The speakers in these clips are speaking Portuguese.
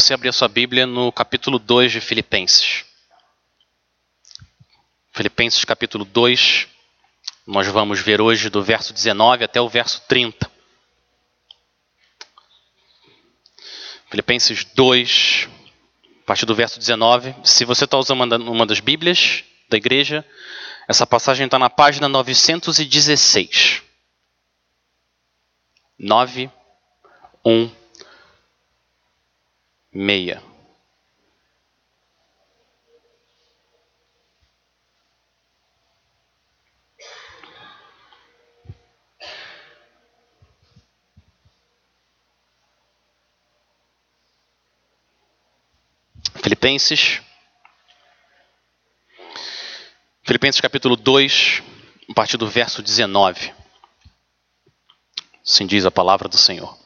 você abrir a sua Bíblia no capítulo 2 de Filipenses. Filipenses capítulo 2, nós vamos ver hoje do verso 19 até o verso 30. Filipenses 2, a partir do verso 19. Se você está usando uma das Bíblias da igreja, essa passagem está na página 916. 9, 1, 6. Filipenses. Filipenses capítulo 2, a partir do verso 19. Assim diz a palavra do Senhor.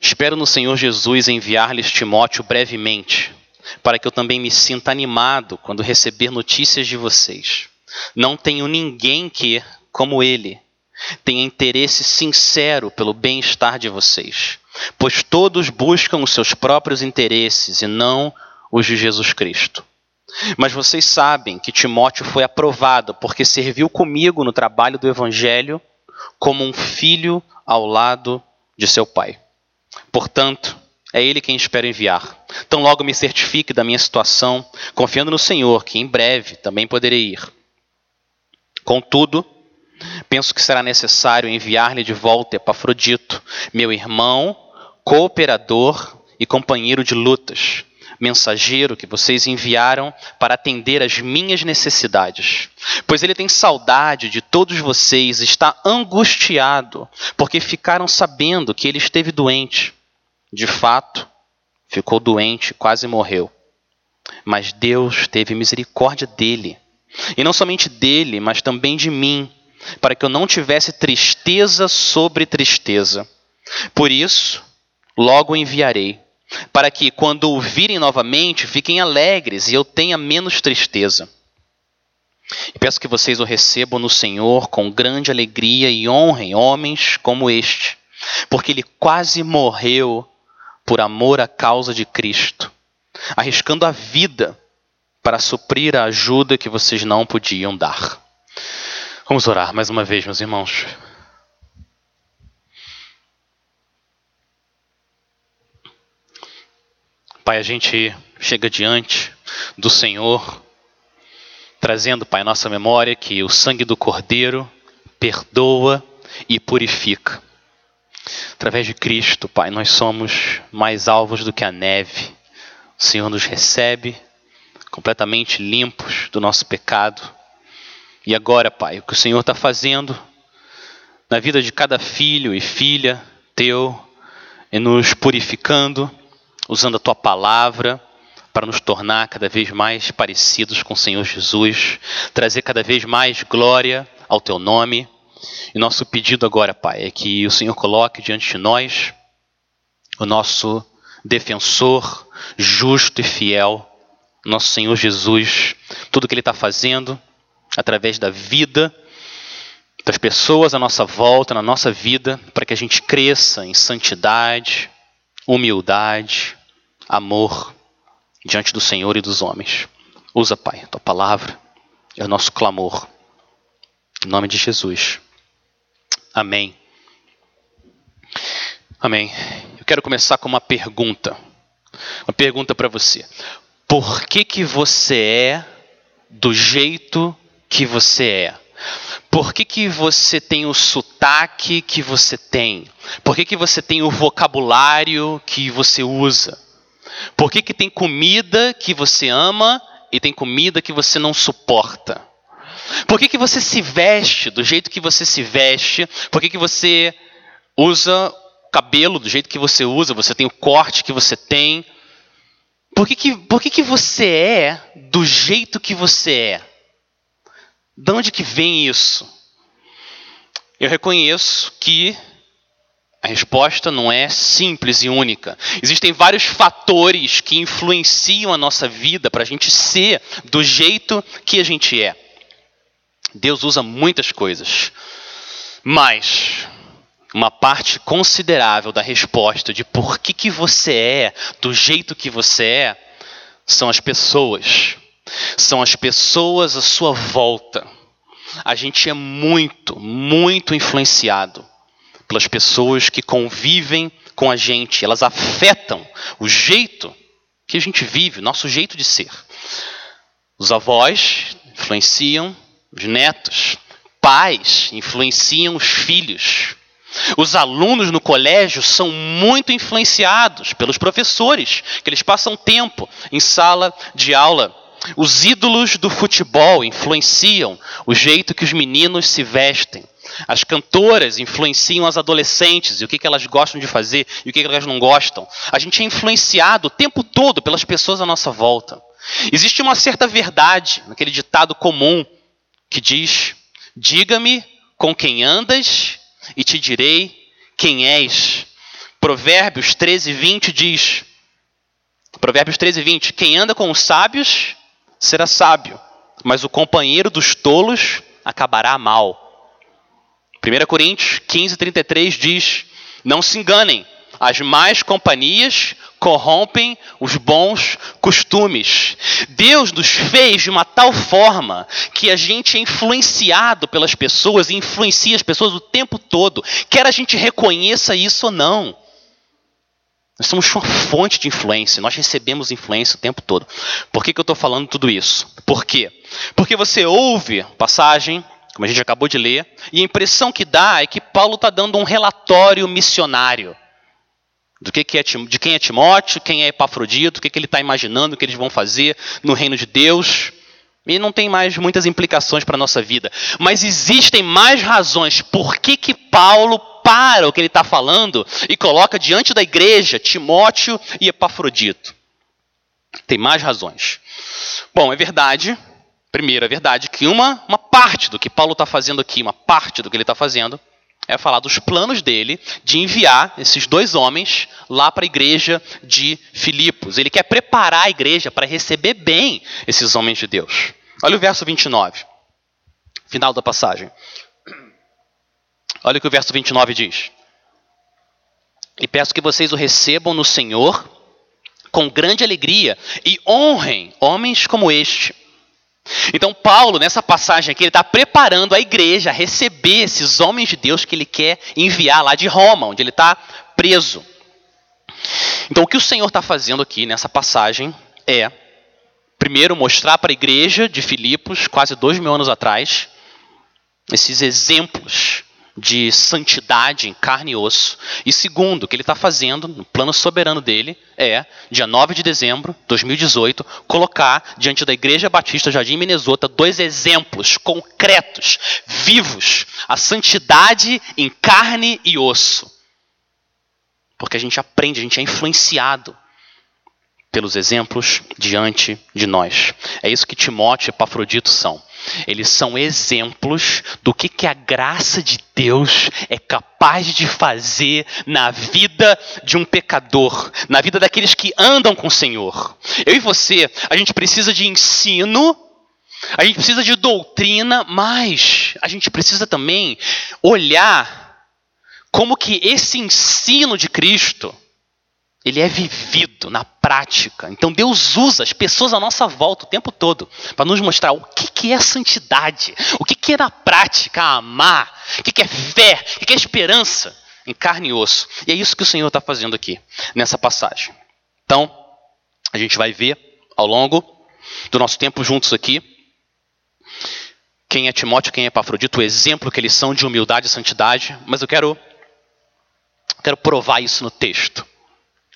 Espero no Senhor Jesus enviar-lhes Timóteo brevemente, para que eu também me sinta animado quando receber notícias de vocês. Não tenho ninguém que, como ele, tenha interesse sincero pelo bem-estar de vocês pois todos buscam os seus próprios interesses e não os de Jesus Cristo. Mas vocês sabem que Timóteo foi aprovado porque serviu comigo no trabalho do Evangelho como um filho ao lado de seu pai. Portanto, é ele quem espero enviar. Tão logo me certifique da minha situação, confiando no Senhor, que em breve também poderei ir. Contudo, penso que será necessário enviar-lhe de volta Epafrodito, meu irmão cooperador e companheiro de lutas, mensageiro que vocês enviaram para atender às minhas necessidades. Pois ele tem saudade de todos vocês, está angustiado, porque ficaram sabendo que ele esteve doente. De fato, ficou doente, quase morreu. Mas Deus teve misericórdia dele. E não somente dele, mas também de mim, para que eu não tivesse tristeza sobre tristeza. Por isso, logo enviarei, para que, quando o virem novamente, fiquem alegres e eu tenha menos tristeza. E peço que vocês o recebam no Senhor com grande alegria e honrem homens como este, porque ele quase morreu por amor à causa de Cristo, arriscando a vida para suprir a ajuda que vocês não podiam dar. Vamos orar mais uma vez, meus irmãos. Pai, a gente chega diante do Senhor, trazendo, Pai, nossa memória que o sangue do Cordeiro perdoa e purifica. Através de Cristo, Pai, nós somos mais alvos do que a neve. O Senhor nos recebe completamente limpos do nosso pecado. E agora, Pai, o que o Senhor está fazendo na vida de cada filho e filha teu, é nos purificando usando a tua palavra para nos tornar cada vez mais parecidos com o Senhor Jesus, trazer cada vez mais glória ao teu nome. E nosso pedido agora, Pai, é que o Senhor coloque diante de nós o nosso defensor justo e fiel, nosso Senhor Jesus, tudo que Ele está fazendo através da vida das pessoas à nossa volta, na nossa vida, para que a gente cresça em santidade, humildade, amor diante do Senhor e dos homens. Usa, Pai, tua palavra é o nosso clamor. Em nome de Jesus. Amém. Amém. Eu quero começar com uma pergunta. Uma pergunta para você. Por que que você é do jeito que você é? Por que, que você tem o sotaque que você tem? Por que, que você tem o vocabulário que você usa? Por que, que tem comida que você ama e tem comida que você não suporta? Por que, que você se veste do jeito que você se veste? Por que, que você usa cabelo do jeito que você usa? Você tem o corte que você tem? Por que, que, por que, que você é do jeito que você é? De onde que vem isso? Eu reconheço que a resposta não é simples e única. Existem vários fatores que influenciam a nossa vida para a gente ser do jeito que a gente é. Deus usa muitas coisas, mas uma parte considerável da resposta de por que, que você é do jeito que você é são as pessoas. São as pessoas à sua volta. A gente é muito, muito influenciado pelas pessoas que convivem com a gente. Elas afetam o jeito que a gente vive, nosso jeito de ser. Os avós influenciam os netos, pais influenciam os filhos. Os alunos no colégio são muito influenciados pelos professores, que eles passam tempo em sala de aula. Os ídolos do futebol influenciam o jeito que os meninos se vestem. As cantoras influenciam as adolescentes e o que elas gostam de fazer e o que elas não gostam. A gente é influenciado o tempo todo pelas pessoas à nossa volta. Existe uma certa verdade naquele ditado comum que diz: Diga-me com quem andas e te direi quem és. Provérbios 13, 20 diz: Provérbios 13, 20: Quem anda com os sábios será sábio, mas o companheiro dos tolos acabará mal. 1 Coríntios 15, 33 diz: Não se enganem, as más companhias corrompem os bons costumes. Deus nos fez de uma tal forma que a gente é influenciado pelas pessoas e influencia as pessoas o tempo todo, quer a gente reconheça isso ou não. Nós somos uma fonte de influência, nós recebemos influência o tempo todo. Por que, que eu estou falando tudo isso? Por quê? Porque você ouve passagem, como a gente acabou de ler, e a impressão que dá é que Paulo está dando um relatório missionário do que, que é, de quem é Timóteo, quem é Epafrodito, o que, que ele está imaginando que eles vão fazer no reino de Deus. E não tem mais muitas implicações para a nossa vida. Mas existem mais razões por que, que Paulo para o que ele está falando e coloca diante da igreja Timóteo e Epafrodito. Tem mais razões. Bom, é verdade, primeiro, é verdade que uma, uma parte do que Paulo está fazendo aqui, uma parte do que ele está fazendo, é falar dos planos dele de enviar esses dois homens lá para a igreja de Filipos. Ele quer preparar a igreja para receber bem esses homens de Deus. Olha o verso 29, final da passagem. Olha o que o verso 29 diz. E peço que vocês o recebam no Senhor com grande alegria e honrem homens como este então, Paulo, nessa passagem aqui, ele está preparando a igreja a receber esses homens de Deus que ele quer enviar lá de Roma, onde ele está preso. Então, o que o Senhor está fazendo aqui nessa passagem é, primeiro, mostrar para a igreja de Filipos, quase dois mil anos atrás, esses exemplos de santidade em carne e osso. E segundo, o que ele está fazendo, no plano soberano dele, é, dia 9 de dezembro de 2018, colocar diante da Igreja Batista Jardim Minnesota dois exemplos concretos, vivos, a santidade em carne e osso. Porque a gente aprende, a gente é influenciado pelos exemplos diante de nós. É isso que Timóteo e Epafrodito são. Eles são exemplos do que, que a graça de Deus é capaz de fazer na vida de um pecador, na vida daqueles que andam com o Senhor. Eu e você, a gente precisa de ensino, a gente precisa de doutrina, mas a gente precisa também olhar como que esse ensino de Cristo ele é vivido na prática. Então Deus usa as pessoas à nossa volta o tempo todo para nos mostrar o que, que é santidade, o que, que é na prática amar, o que, que é fé, o que, que é esperança em carne e osso. E é isso que o Senhor está fazendo aqui nessa passagem. Então, a gente vai ver ao longo do nosso tempo juntos aqui quem é Timóteo, quem é Epafrodito, o exemplo que eles são de humildade e santidade, mas eu quero, quero provar isso no texto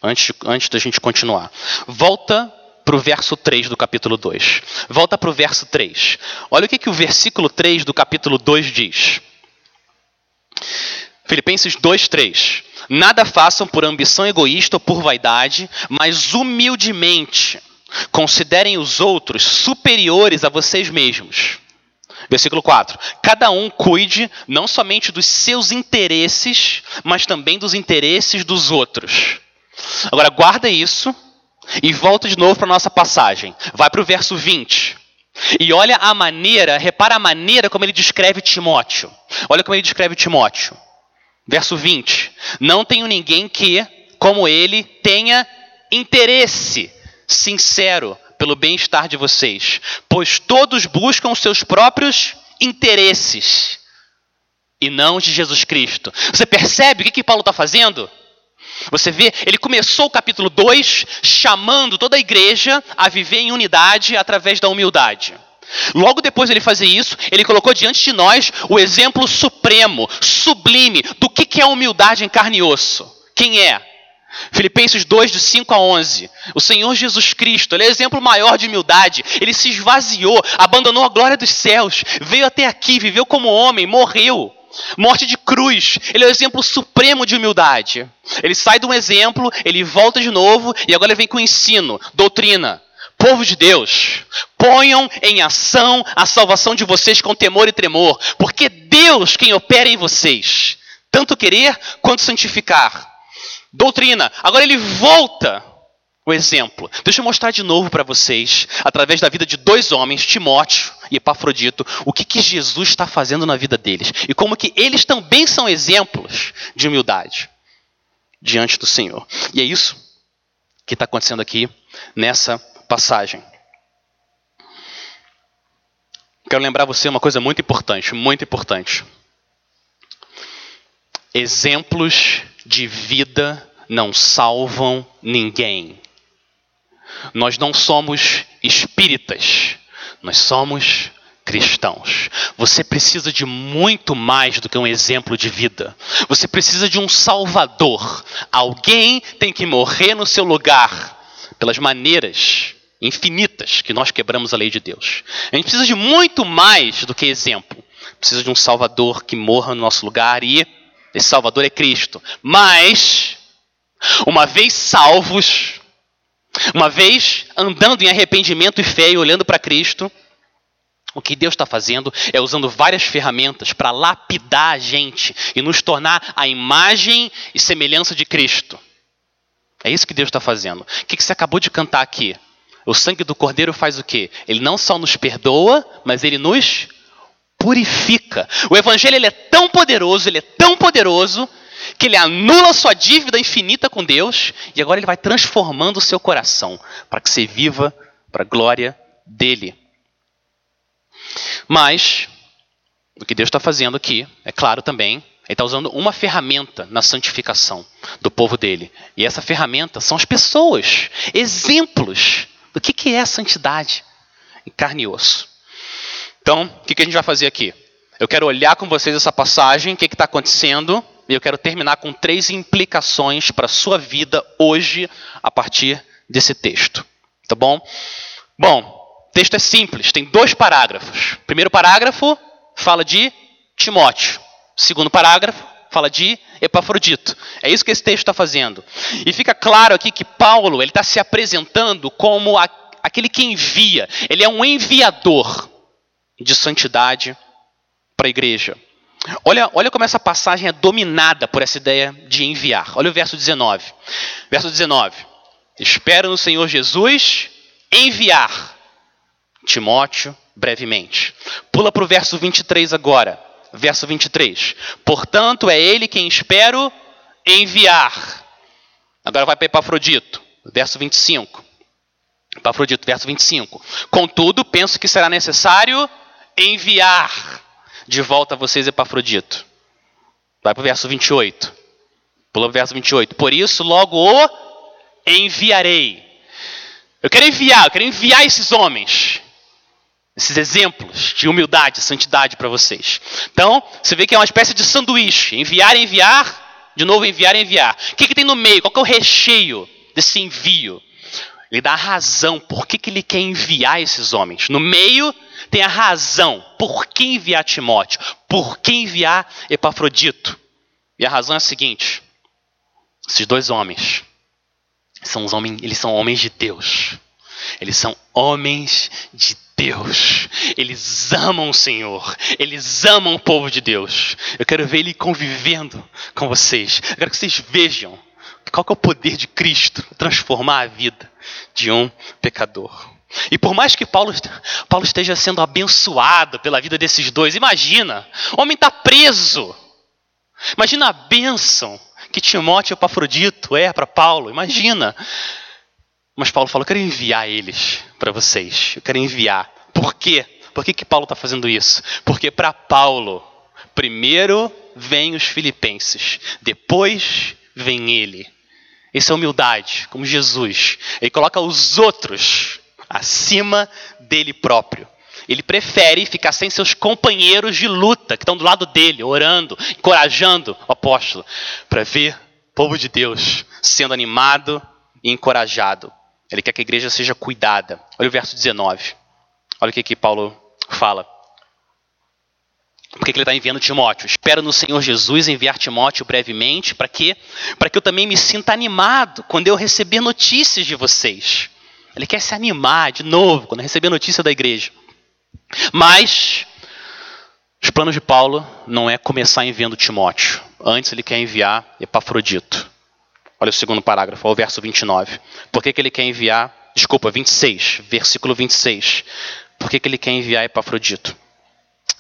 antes, antes da gente continuar. Volta para o verso 3 do capítulo 2. Volta para o verso 3. Olha o que, que o versículo 3 do capítulo 2 diz. Filipenses 2, 3. Nada façam por ambição egoísta ou por vaidade, mas humildemente considerem os outros superiores a vocês mesmos. Versículo 4: Cada um cuide não somente dos seus interesses, mas também dos interesses dos outros. Agora guarda isso e volta de novo para nossa passagem. Vai para o verso 20. E olha a maneira, repara a maneira como ele descreve Timóteo. Olha como ele descreve Timóteo. Verso 20: Não tenho ninguém que, como ele, tenha interesse sincero pelo bem-estar de vocês, pois todos buscam os seus próprios interesses e não de Jesus Cristo. Você percebe o que, que Paulo está fazendo? Você vê, ele começou o capítulo 2 chamando toda a igreja a viver em unidade através da humildade. Logo depois de ele fazer isso, ele colocou diante de nós o exemplo supremo, sublime, do que, é humildade em carne e osso. Quem é? Filipenses 2, de 5 a 11. O Senhor Jesus Cristo, ele é exemplo maior de humildade. Ele se esvaziou, abandonou a glória dos céus, veio até aqui, viveu como homem, morreu. Morte de cruz, ele é o exemplo supremo de humildade. Ele sai de um exemplo, ele volta de novo e agora ele vem com ensino, doutrina. Povo de Deus, ponham em ação a salvação de vocês com temor e tremor, porque Deus quem opera em vocês, tanto querer quanto santificar. Doutrina. Agora ele volta o exemplo. Deixa eu mostrar de novo para vocês, através da vida de dois homens, Timóteo e Epafrodito, o que, que Jesus está fazendo na vida deles e como que eles também são exemplos de humildade diante do Senhor. E é isso que está acontecendo aqui nessa passagem. Quero lembrar você uma coisa muito importante, muito importante. Exemplos de vida não salvam ninguém. Nós não somos espíritas, nós somos cristãos. Você precisa de muito mais do que um exemplo de vida. Você precisa de um salvador. Alguém tem que morrer no seu lugar pelas maneiras infinitas que nós quebramos a lei de Deus. A gente precisa de muito mais do que exemplo. Precisa de um salvador que morra no nosso lugar e esse salvador é Cristo. Mas uma vez salvos, uma vez andando em arrependimento e fé e olhando para Cristo, o que Deus está fazendo é usando várias ferramentas para lapidar a gente e nos tornar a imagem e semelhança de Cristo. É isso que Deus está fazendo. O que você acabou de cantar aqui? O sangue do Cordeiro faz o quê? Ele não só nos perdoa, mas ele nos purifica. O Evangelho ele é tão poderoso, ele é tão poderoso, que ele anula sua dívida infinita com Deus e agora ele vai transformando o seu coração para que você viva para a glória dele. Mas, o que Deus está fazendo aqui, é claro também, ele está usando uma ferramenta na santificação do povo dele. E essa ferramenta são as pessoas, exemplos do que, que é a santidade em carne e osso. Então, o que, que a gente vai fazer aqui? Eu quero olhar com vocês essa passagem, o que está acontecendo, e eu quero terminar com três implicações para a sua vida hoje, a partir desse texto. Tá bom? Bom, o texto é simples, tem dois parágrafos. Primeiro parágrafo fala de Timóteo. Segundo parágrafo fala de Epafrodito. É isso que esse texto está fazendo. E fica claro aqui que Paulo ele está se apresentando como a, aquele que envia. Ele é um enviador de santidade para a igreja. Olha, olha como essa passagem é dominada por essa ideia de enviar. Olha o verso 19. Verso 19. Espero no Senhor Jesus enviar Timóteo brevemente. Pula para o verso 23 agora. Verso 23. Portanto, é ele quem espero enviar. Agora vai para Epafrodito. Verso 25. Epafrodito, verso 25. Contudo, penso que será necessário enviar de volta a vocês Epafrodito. Vai para o verso 28. Pula o verso 28. Por isso, logo o enviarei. Eu quero enviar, eu quero enviar esses homens. Esses exemplos de humildade, santidade para vocês. Então, você vê que é uma espécie de sanduíche. Enviar, enviar, de novo enviar, enviar. O que, que tem no meio? Qual é o recheio desse envio? Ele dá a razão por que, que ele quer enviar esses homens. No meio tem a razão por que enviar Timóteo, por que enviar Epafrodito. E a razão é a seguinte: esses dois homens são os homens, eles são homens de Deus. Eles são homens de Deus. Eles amam o Senhor. Eles amam o povo de Deus. Eu quero ver ele convivendo com vocês. Eu quero que vocês vejam qual que é o poder de Cristo transformar a vida de um pecador. E por mais que Paulo, Paulo esteja sendo abençoado pela vida desses dois, imagina, o homem está preso. Imagina a bênção que Timóteo e Epafrodito é para Paulo. Imagina. Mas Paulo falou: eu quero enviar eles para vocês. Eu quero enviar. Por quê? Por que, que Paulo está fazendo isso? Porque para Paulo, primeiro vem os filipenses, depois vem ele. Isso é humildade, como Jesus. Ele coloca os outros acima dele próprio. Ele prefere ficar sem seus companheiros de luta, que estão do lado dele, orando, encorajando o apóstolo, para ver o povo de Deus sendo animado e encorajado. Ele quer que a igreja seja cuidada. Olha o verso 19. Olha o que, que Paulo fala. Por que ele está enviando Timóteo? Espero no Senhor Jesus enviar Timóteo brevemente, para quê? Para que eu também me sinta animado quando eu receber notícias de vocês. Ele quer se animar de novo quando receber notícia da igreja. Mas os planos de Paulo não é começar enviando Timóteo. Antes ele quer enviar Epafrodito. Olha o segundo parágrafo, o verso 29. Por que, que ele quer enviar, desculpa, 26, versículo 26. Por que, que ele quer enviar Epafrodito?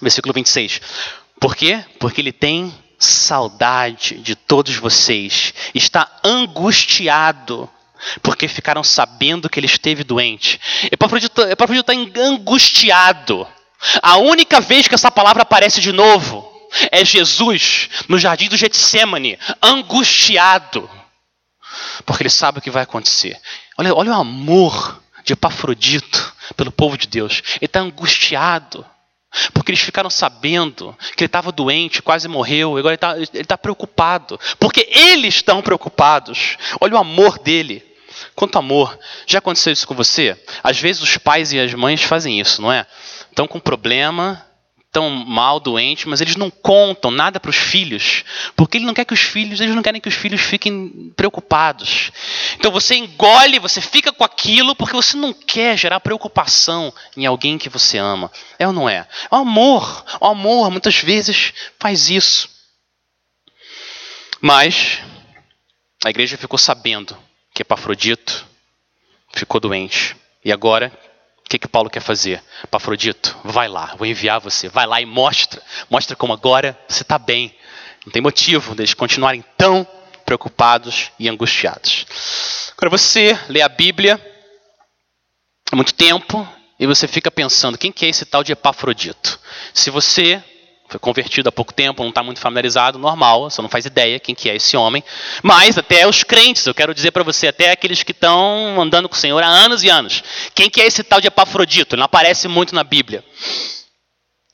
Versículo 26. Por quê? Porque ele tem saudade de todos vocês, está angustiado porque ficaram sabendo que ele esteve doente. Epafrodito está angustiado. A única vez que essa palavra aparece de novo é Jesus no jardim do Getsemane, angustiado, porque ele sabe o que vai acontecer. Olha, olha o amor de Epafrodito pelo povo de Deus. Ele está angustiado. Porque eles ficaram sabendo que ele estava doente, quase morreu, agora ele está tá preocupado. Porque eles estão preocupados. Olha o amor dele. Quanto amor. Já aconteceu isso com você? Às vezes os pais e as mães fazem isso, não é? Estão com problema, estão mal, doentes, mas eles não contam nada para os filhos, porque ele não quer que os filhos, eles não querem que os filhos fiquem preocupados. Então você engole, você fica com aquilo porque você não quer gerar preocupação em alguém que você ama. É ou não é? O amor, o amor muitas vezes faz isso. Mas a igreja ficou sabendo que Epafrodito ficou doente. E agora, que, que Paulo quer fazer? Epafrodito, vai lá, vou enviar você. Vai lá e mostra. Mostra como agora você está bem. Não tem motivo deles continuarem tão preocupados e angustiados. Agora você lê a Bíblia há muito tempo e você fica pensando, quem que é esse tal de Epafrodito? Se você foi convertido há pouco tempo, não está muito familiarizado, normal, você não faz ideia quem que é esse homem. Mas até os crentes, eu quero dizer para você, até aqueles que estão andando com o Senhor há anos e anos. Quem que é esse tal de Epafrodito? Ele não aparece muito na Bíblia.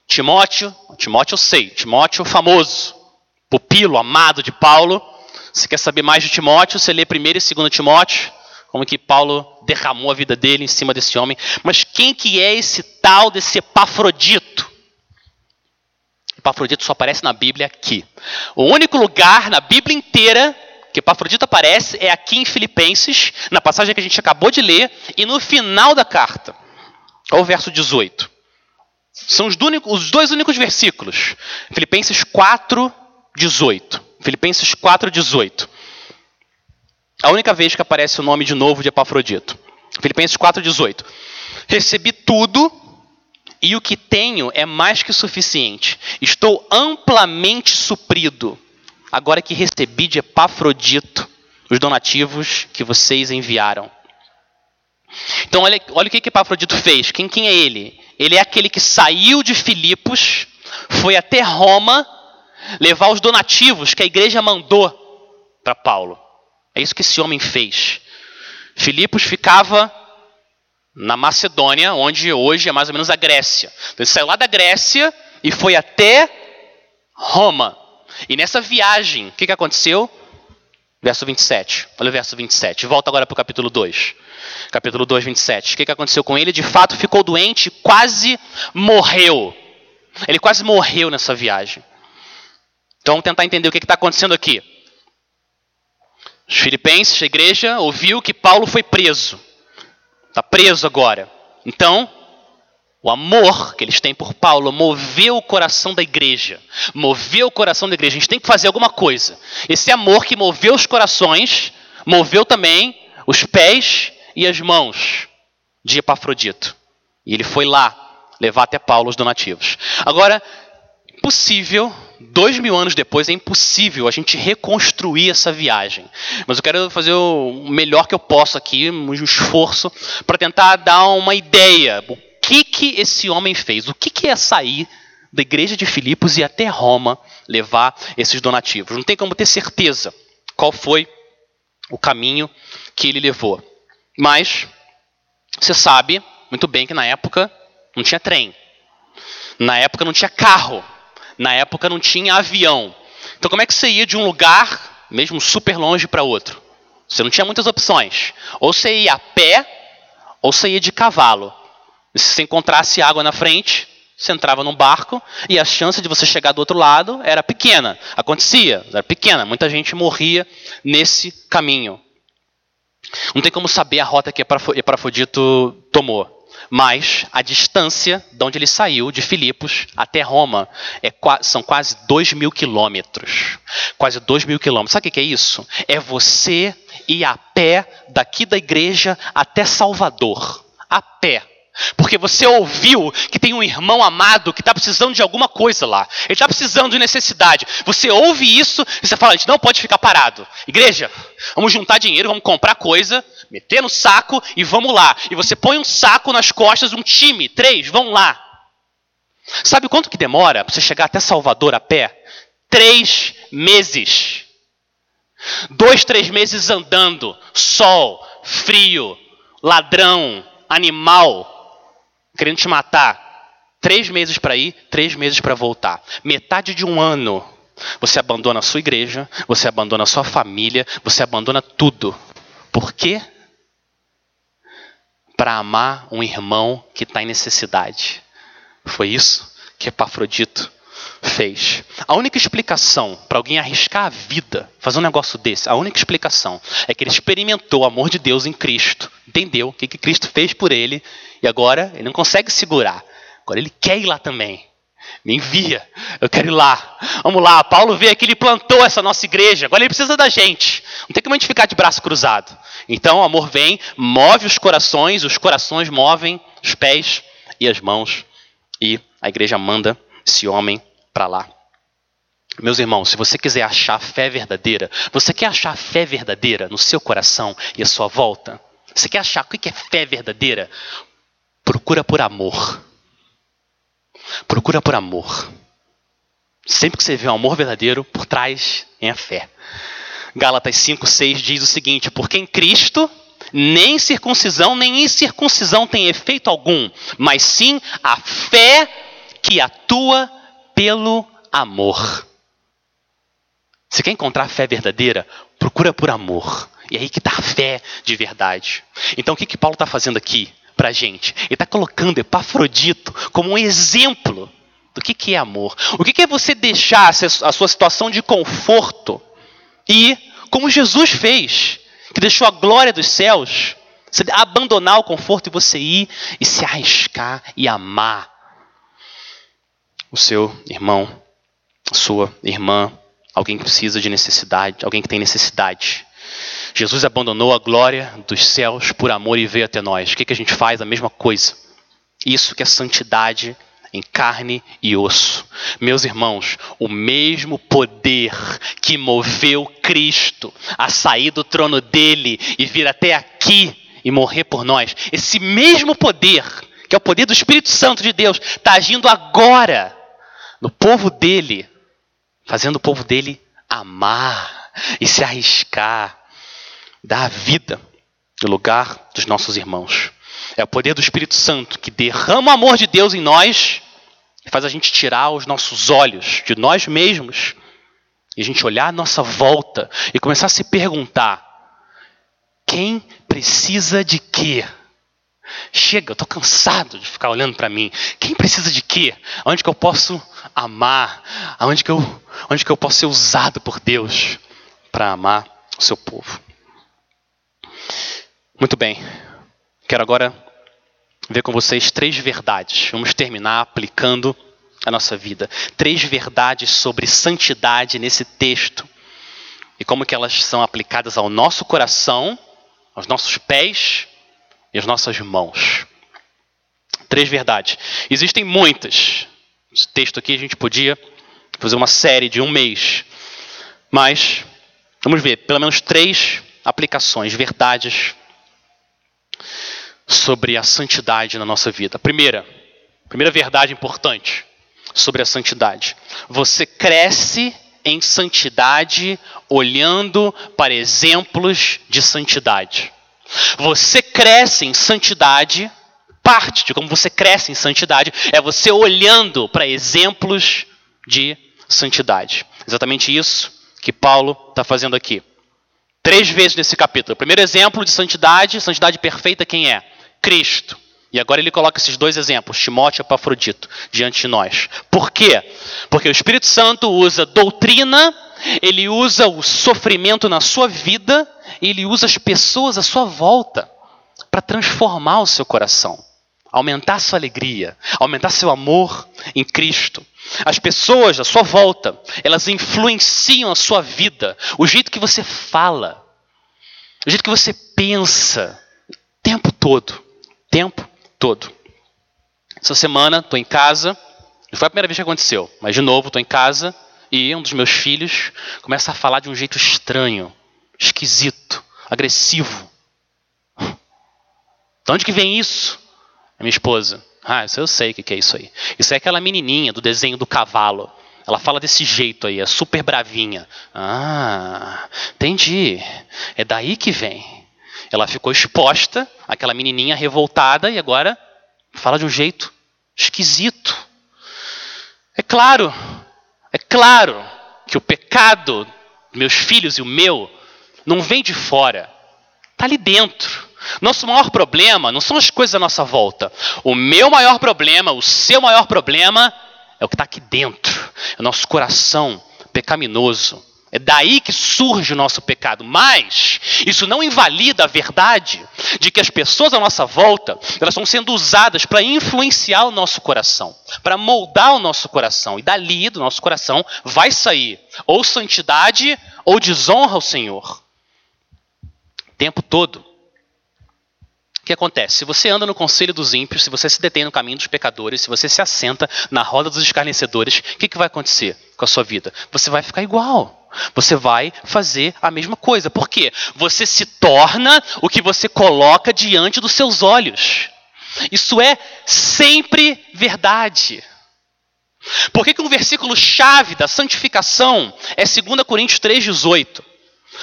Timóteo, Timóteo eu sei, Timóteo famoso, pupilo, amado de Paulo. Se quer saber mais de Timóteo, você lê primeiro e 2 Timóteo, como que Paulo derramou a vida dele em cima desse homem. Mas quem que é esse tal desse Epafrodito? Epafrodito só aparece na Bíblia aqui. O único lugar na Bíblia inteira que Epafrodito aparece é aqui em Filipenses, na passagem que a gente acabou de ler, e no final da carta. Olha o verso 18. São os, dois únicos versículos. Filipenses 4, 18. Filipenses 4, 18. A única vez que aparece o nome de novo de Epafrodito. Filipenses 4, 18. Recebi tudo e o que tenho é mais que suficiente. Estou amplamente suprido, agora que recebi de Epafrodito os donativos que vocês enviaram. Então, olha, olha o que, que Epafrodito fez. Quem, quem é ele? Ele é aquele que saiu de Filipos, foi até Roma, levar os donativos que a igreja mandou para Paulo. É isso que esse homem fez. Filipos ficava na Macedônia, onde hoje é mais ou menos a Grécia. Então ele saiu lá da Grécia e foi até Roma. E nessa viagem, o que, que aconteceu? Verso 27. Olha o verso 27. Volta agora para o capítulo 2. Capítulo 2, 27. O que, que aconteceu com ele? De fato, ficou doente, quase morreu. Ele quase morreu nessa viagem. Então vamos tentar entender o que está acontecendo aqui. Os filipenses, a igreja, ouviu que Paulo foi preso. Está preso agora. Então, o amor que eles têm por Paulo moveu o coração da igreja. Moveu o coração da igreja. A gente tem que fazer alguma coisa. Esse amor que moveu os corações, moveu também os pés e as mãos de Epafrodito. E ele foi lá levar até Paulo os donativos. Agora, possível dois mil anos depois, é impossível a gente reconstruir essa viagem. Mas eu quero fazer o melhor que eu posso aqui, um esforço, para tentar dar uma ideia. O que, que esse homem fez? O que, que é sair da igreja de Filipos e até Roma levar esses donativos? Não tem como ter certeza qual foi o caminho que ele levou. Mas você sabe muito bem que na época não tinha trem. Na época não tinha carro. Na época não tinha avião. Então como é que você ia de um lugar, mesmo super longe, para outro? Você não tinha muitas opções. Ou você ia a pé, ou você ia de cavalo. E se você encontrasse água na frente, você entrava num barco e a chance de você chegar do outro lado era pequena. Acontecia, era pequena. Muita gente morria nesse caminho. Não tem como saber a rota que Epafrodito tomou. Mas a distância de onde ele saiu, de Filipos até Roma, é, são quase 2 mil quilômetros. Quase 2 mil quilômetros. Sabe o que é isso? É você ir a pé daqui da igreja até Salvador. A pé. Porque você ouviu que tem um irmão amado que está precisando de alguma coisa lá. Ele está precisando de necessidade. Você ouve isso e você fala: a gente não pode ficar parado. Igreja, vamos juntar dinheiro, vamos comprar coisa, meter no saco e vamos lá. E você põe um saco nas costas, um time, três, vão lá. Sabe quanto que demora para você chegar até Salvador a pé? Três meses. Dois, três meses andando, sol, frio, ladrão, animal querendo te matar. Três meses para ir, três meses para voltar. Metade de um ano. Você abandona a sua igreja, você abandona a sua família, você abandona tudo. Por quê? Para amar um irmão que está em necessidade. Foi isso que Epafrodito fez. A única explicação para alguém arriscar a vida, fazer um negócio desse, a única explicação é que ele experimentou o amor de Deus em Cristo, entendeu o que, que Cristo fez por ele e agora ele não consegue segurar. Agora ele quer ir lá também. Me envia, eu quero ir lá. Vamos lá, Paulo veio aqui, ele plantou essa nossa igreja, agora ele precisa da gente. Não tem como a gente ficar de braço cruzado. Então o amor vem, move os corações, os corações movem os pés e as mãos, e a igreja manda esse homem para lá. Meus irmãos, se você quiser achar fé verdadeira, você quer achar fé verdadeira no seu coração e à sua volta? Você quer achar o que é fé verdadeira? Procura por amor. Procura por amor. Sempre que você vê um amor verdadeiro, por trás é a fé. Gálatas 5, 6 diz o seguinte: Porque em Cristo nem circuncisão nem incircuncisão tem efeito algum, mas sim a fé que atua pelo amor. Você quer encontrar fé verdadeira? Procura por amor. E é aí que está a fé de verdade. Então o que, que Paulo está fazendo aqui? para a gente. Ele está colocando Epafrodito como um exemplo do que, que é amor. O que, que é você deixar a sua situação de conforto e, como Jesus fez, que deixou a glória dos céus, abandonar o conforto e você ir e se arriscar e amar o seu irmão, sua irmã, alguém que precisa de necessidade, alguém que tem necessidade. Jesus abandonou a glória dos céus por amor e veio até nós. O que, que a gente faz? A mesma coisa. Isso que é santidade em carne e osso. Meus irmãos, o mesmo poder que moveu Cristo a sair do trono dele e vir até aqui e morrer por nós, esse mesmo poder, que é o poder do Espírito Santo de Deus, está agindo agora no povo dele, fazendo o povo dele amar e se arriscar dá a vida no lugar dos nossos irmãos. É o poder do Espírito Santo que derrama o amor de Deus em nós e faz a gente tirar os nossos olhos de nós mesmos e a gente olhar a nossa volta e começar a se perguntar: quem precisa de quê? Chega, eu estou cansado de ficar olhando para mim. Quem precisa de quê? Onde que eu posso amar? Aonde que eu, onde que eu posso ser usado por Deus para amar o seu povo? Muito bem. Quero agora ver com vocês três verdades. Vamos terminar aplicando a nossa vida. Três verdades sobre santidade nesse texto e como que elas são aplicadas ao nosso coração, aos nossos pés e às nossas mãos. Três verdades. Existem muitas. Esse texto aqui a gente podia fazer uma série de um mês. Mas, vamos ver, pelo menos três aplicações, verdades sobre a santidade na nossa vida. Primeira, primeira verdade importante sobre a santidade. Você cresce em santidade olhando para exemplos de santidade. Você cresce em santidade, parte de como você cresce em santidade é você olhando para exemplos de santidade. Exatamente isso que Paulo está fazendo aqui. Três vezes nesse capítulo. Primeiro exemplo de santidade, santidade perfeita, quem é? Cristo. E agora ele coloca esses dois exemplos, Timóteo e Epafrodito, diante de nós. Por quê? Porque o Espírito Santo usa doutrina, ele usa o sofrimento na sua vida, ele usa as pessoas à sua volta para transformar o seu coração, aumentar sua alegria, aumentar seu amor em Cristo. As pessoas à sua volta, elas influenciam a sua vida, o jeito que você fala, o jeito que você pensa, o tempo todo, tempo todo. Essa semana estou em casa, não foi a primeira vez que aconteceu, mas de novo estou em casa e um dos meus filhos começa a falar de um jeito estranho, esquisito, agressivo. De onde que vem isso? Minha esposa. Ah, isso eu sei o que é isso aí. Isso é aquela menininha do desenho do cavalo. Ela fala desse jeito aí, é super bravinha. Ah, entendi. É daí que vem. Ela ficou exposta, aquela menininha revoltada, e agora fala de um jeito esquisito. É claro, claro que o pecado, meus filhos e o meu, não vem de fora, está ali dentro. Nosso maior problema não são as coisas à nossa volta. O meu maior problema, o seu maior problema, é o que está aqui dentro. É o nosso coração pecaminoso. É daí que surge o nosso pecado. Mas isso não invalida a verdade de que as pessoas à nossa volta, elas estão sendo usadas para influenciar o nosso coração, para moldar o nosso coração. E dali do nosso coração vai sair ou santidade ou desonra ao Senhor. O tempo todo. O que acontece? Se você anda no conselho dos ímpios, se você se detém no caminho dos pecadores, se você se assenta na roda dos escarnecedores, o que, que vai acontecer com a sua vida? Você vai ficar igual. Você vai fazer a mesma coisa. Por quê? Você se torna o que você coloca diante dos seus olhos. Isso é sempre verdade. Por que, que um versículo chave da santificação é 2 Coríntios 3,18?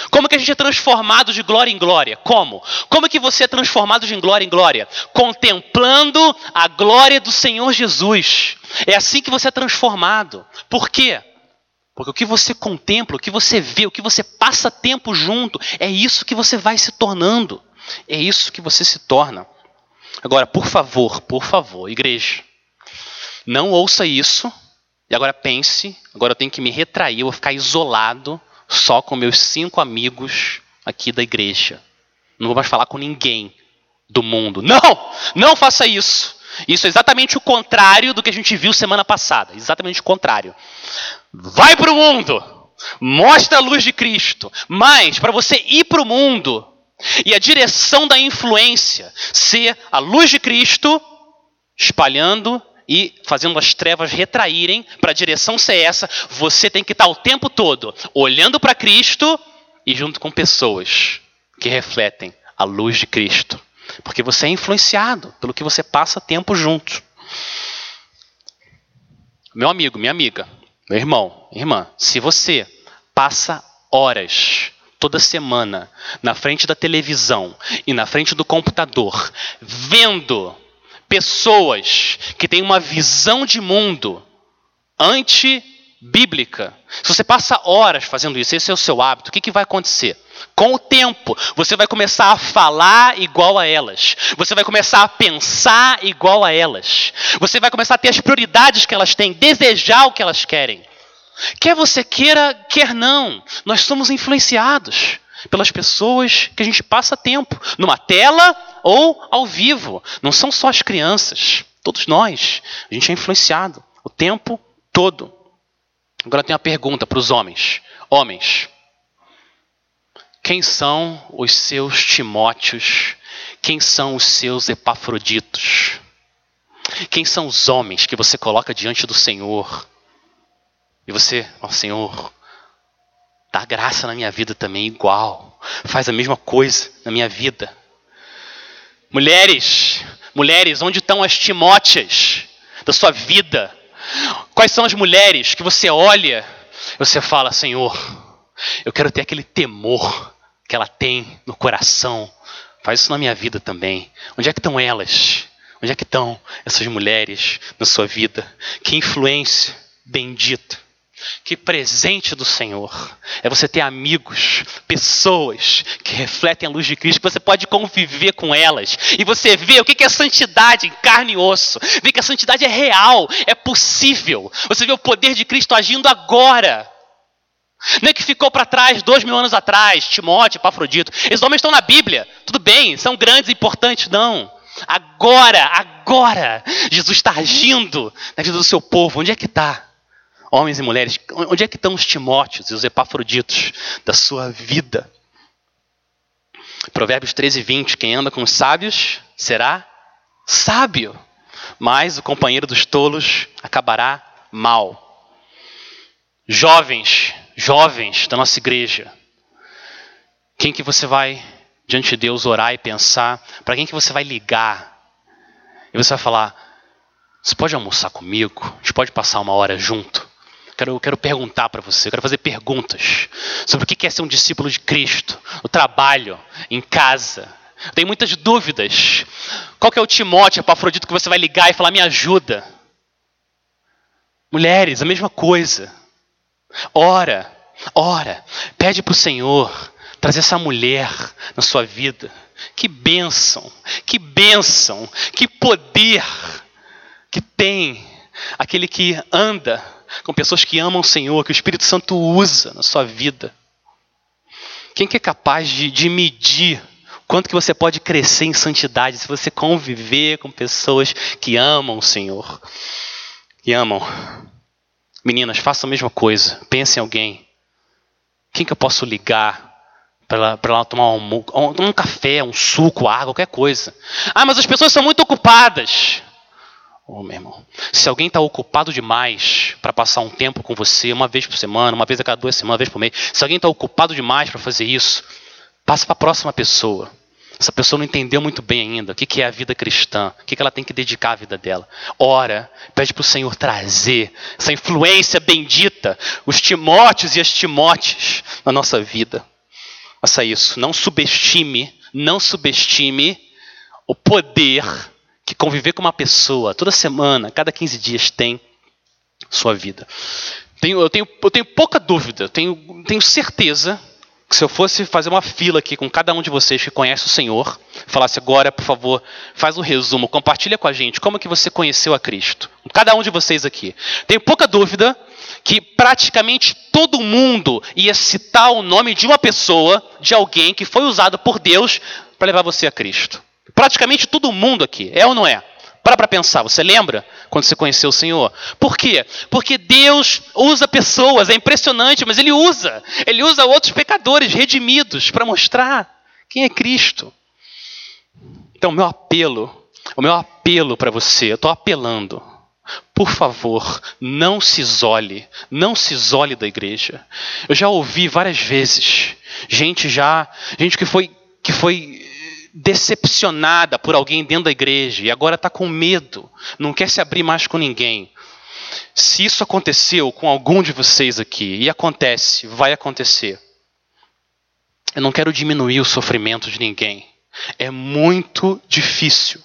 Como que a gente é transformado de glória em glória? Como? Como que você é transformado de glória em glória? Contemplando a glória do Senhor Jesus. É assim que você é transformado. Por quê? Porque o que você contempla, o que você vê, o que você passa tempo junto, é isso que você vai se tornando. É isso que você se torna. Agora, por favor, por favor, igreja, não ouça isso e agora pense, agora eu tenho que me retrair, eu vou ficar isolado só com meus cinco amigos aqui da igreja. Não vou mais falar com ninguém do mundo. Não! Não faça isso. Isso é exatamente o contrário do que a gente viu semana passada. Exatamente o contrário. Vai para o mundo, mostra a luz de Cristo. Mas, para você ir para o mundo e a direção da influência ser a luz de Cristo, espalhando e fazendo as trevas retraírem para a direção ser essa, você tem que estar o tempo todo olhando para Cristo e junto com pessoas que refletem a luz de Cristo. Porque você é influenciado pelo que você passa tempo junto. Meu amigo, minha amiga, meu irmão, irmã, se você passa horas toda semana na frente da televisão e na frente do computador, vendo pessoas que têm uma visão de mundo anti-bíblica, se você passa horas fazendo isso, esse é o seu hábito, o que, que vai acontecer? Com o tempo, você vai começar a falar igual a elas. Você vai começar a pensar igual a elas. Você vai começar a ter as prioridades que elas têm, desejar o que elas querem. Quer você queira, quer não, nós somos influenciados pelas pessoas que a gente passa tempo, numa tela ou ao vivo. Não são só as crianças, todos nós. A gente é influenciado o tempo todo. Agora tem uma pergunta para os homens. Homens, quem são os seus Timóteos? Quem são os seus Epafroditos? Quem são os homens que você coloca diante do Senhor? E você, ó Senhor, dá graça na minha vida também, igual. Faz a mesma coisa na minha vida. Mulheres, mulheres, onde estão as Timóteas da sua vida? Quais são as mulheres que você olha e você fala, Senhor, eu quero ter aquele temor que ela tem no coração. Faz isso na minha vida também. Onde é que estão elas? Onde é que estão essas mulheres na sua vida? Que influência bendita. Que presente do Senhor é você ter amigos, pessoas que refletem a luz de Cristo, que você pode conviver com elas e você vê o que é santidade em carne e osso, vê que a santidade é real, é possível. Você vê o poder de Cristo agindo agora. Não é que ficou para trás dois mil anos atrás, Timóteo, Epafrodito. Esses homens estão na Bíblia, tudo bem, são grandes e importantes, não. Agora, agora, Jesus está agindo na vida do seu povo. Onde é que está? Homens e mulheres, onde é que estão os Timóteos e os Epafroditos da sua vida? Provérbios 13, 20. Quem anda com os sábios será sábio, mas o companheiro dos tolos acabará mal. Jovens, jovens da nossa igreja, quem que você vai diante de Deus orar e pensar? Para quem que você vai ligar? E você vai falar: Você pode almoçar comigo? A gente pode passar uma hora junto? Quero, quero perguntar para você, quero fazer perguntas sobre o que é ser um discípulo de Cristo, no trabalho, em casa. Tem muitas dúvidas. Qual que é o Timóteo, Epafrodito, que você vai ligar e falar: Me ajuda? Mulheres, a mesma coisa. Ora, ora, pede para o Senhor trazer essa mulher na sua vida. Que bênção, que bênção, que poder que tem aquele que anda com pessoas que amam o Senhor, que o Espírito Santo usa na sua vida. Quem que é capaz de, de medir quanto que você pode crescer em santidade se você conviver com pessoas que amam o Senhor? E amam. Meninas, façam a mesma coisa. Pensem em alguém. Quem que eu posso ligar para ela, tomar um, um, um, café, um suco, água, qualquer coisa? Ah, mas as pessoas são muito ocupadas. Oh, meu irmão. Se alguém está ocupado demais para passar um tempo com você, uma vez por semana, uma vez a cada duas semanas, uma vez por mês, se alguém está ocupado demais para fazer isso, passa para a próxima pessoa. Essa pessoa não entendeu muito bem ainda o que é a vida cristã, o que ela tem que dedicar à vida dela. Ora, pede para o Senhor trazer essa influência bendita, os Timóteos e as Timóteas na nossa vida. Faça isso. Não subestime, não subestime o poder que conviver com uma pessoa toda semana, cada 15 dias tem sua vida. Tenho, eu, tenho, eu tenho pouca dúvida, tenho, tenho certeza se eu fosse fazer uma fila aqui com cada um de vocês que conhece o Senhor, falasse agora, por favor, faz um resumo, compartilha com a gente como que você conheceu a Cristo. Cada um de vocês aqui. Tenho pouca dúvida que praticamente todo mundo ia citar o nome de uma pessoa, de alguém que foi usado por Deus para levar você a Cristo. Praticamente todo mundo aqui, é ou não é? Para para pensar, você lembra quando você conheceu o Senhor? Por quê? Porque Deus usa pessoas, é impressionante, mas Ele usa. Ele usa outros pecadores redimidos para mostrar quem é Cristo. Então, meu apelo, o meu apelo para você, eu estou apelando. Por favor, não se isole, não se isole da igreja. Eu já ouvi várias vezes gente já, gente que foi que foi decepcionada por alguém dentro da igreja e agora está com medo, não quer se abrir mais com ninguém. Se isso aconteceu com algum de vocês aqui, e acontece, vai acontecer, eu não quero diminuir o sofrimento de ninguém. É muito difícil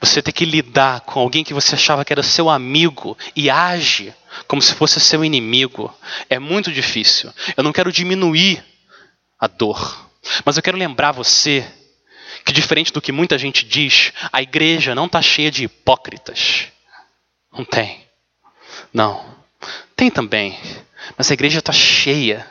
você ter que lidar com alguém que você achava que era seu amigo e age como se fosse seu inimigo. É muito difícil. Eu não quero diminuir a dor, mas eu quero lembrar você que, diferente do que muita gente diz, a igreja não está cheia de hipócritas. Não tem. Não. Tem também. Mas a igreja está cheia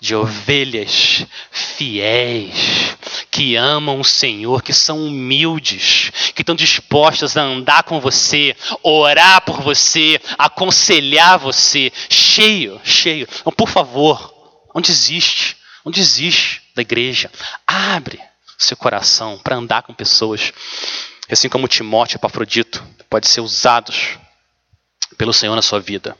de ovelhas fiéis, que amam o Senhor, que são humildes, que estão dispostas a andar com você, orar por você, aconselhar você. Cheio, cheio. Então, por favor, não desiste. Não desiste da igreja. Abre seu coração para andar com pessoas. Assim como Timóteo e Epafrodito pode ser usados pelo Senhor na sua vida?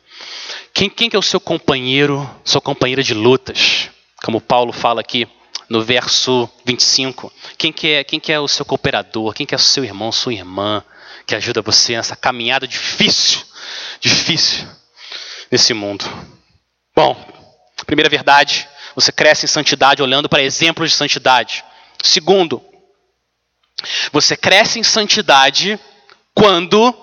Quem, quem que é o seu companheiro, sua companheira de lutas? Como Paulo fala aqui no verso 25. Quem que é, quem que é o seu cooperador? Quem que é o seu irmão, sua irmã, que ajuda você nessa caminhada difícil, difícil nesse mundo? Bom, primeira verdade, você cresce em santidade olhando para exemplos de santidade. Segundo, você cresce em santidade quando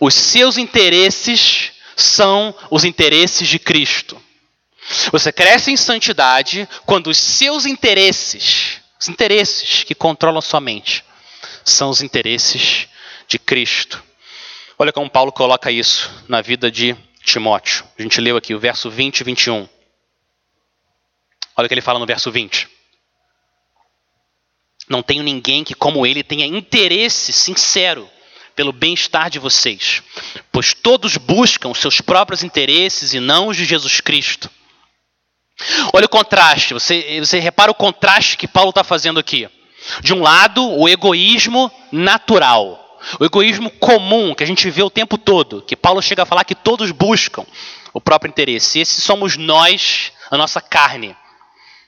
os seus interesses são os interesses de Cristo. Você cresce em santidade quando os seus interesses, os interesses que controlam sua mente, são os interesses de Cristo. Olha como Paulo coloca isso na vida de Timóteo. A gente leu aqui o verso 20 e 21. Olha o que ele fala no verso 20. Não tenho ninguém que, como ele, tenha interesse sincero pelo bem-estar de vocês, pois todos buscam seus próprios interesses e não os de Jesus Cristo. Olha o contraste, você, você repara o contraste que Paulo está fazendo aqui. De um lado, o egoísmo natural, o egoísmo comum que a gente vê o tempo todo, que Paulo chega a falar que todos buscam o próprio interesse. Esse somos nós, a nossa carne.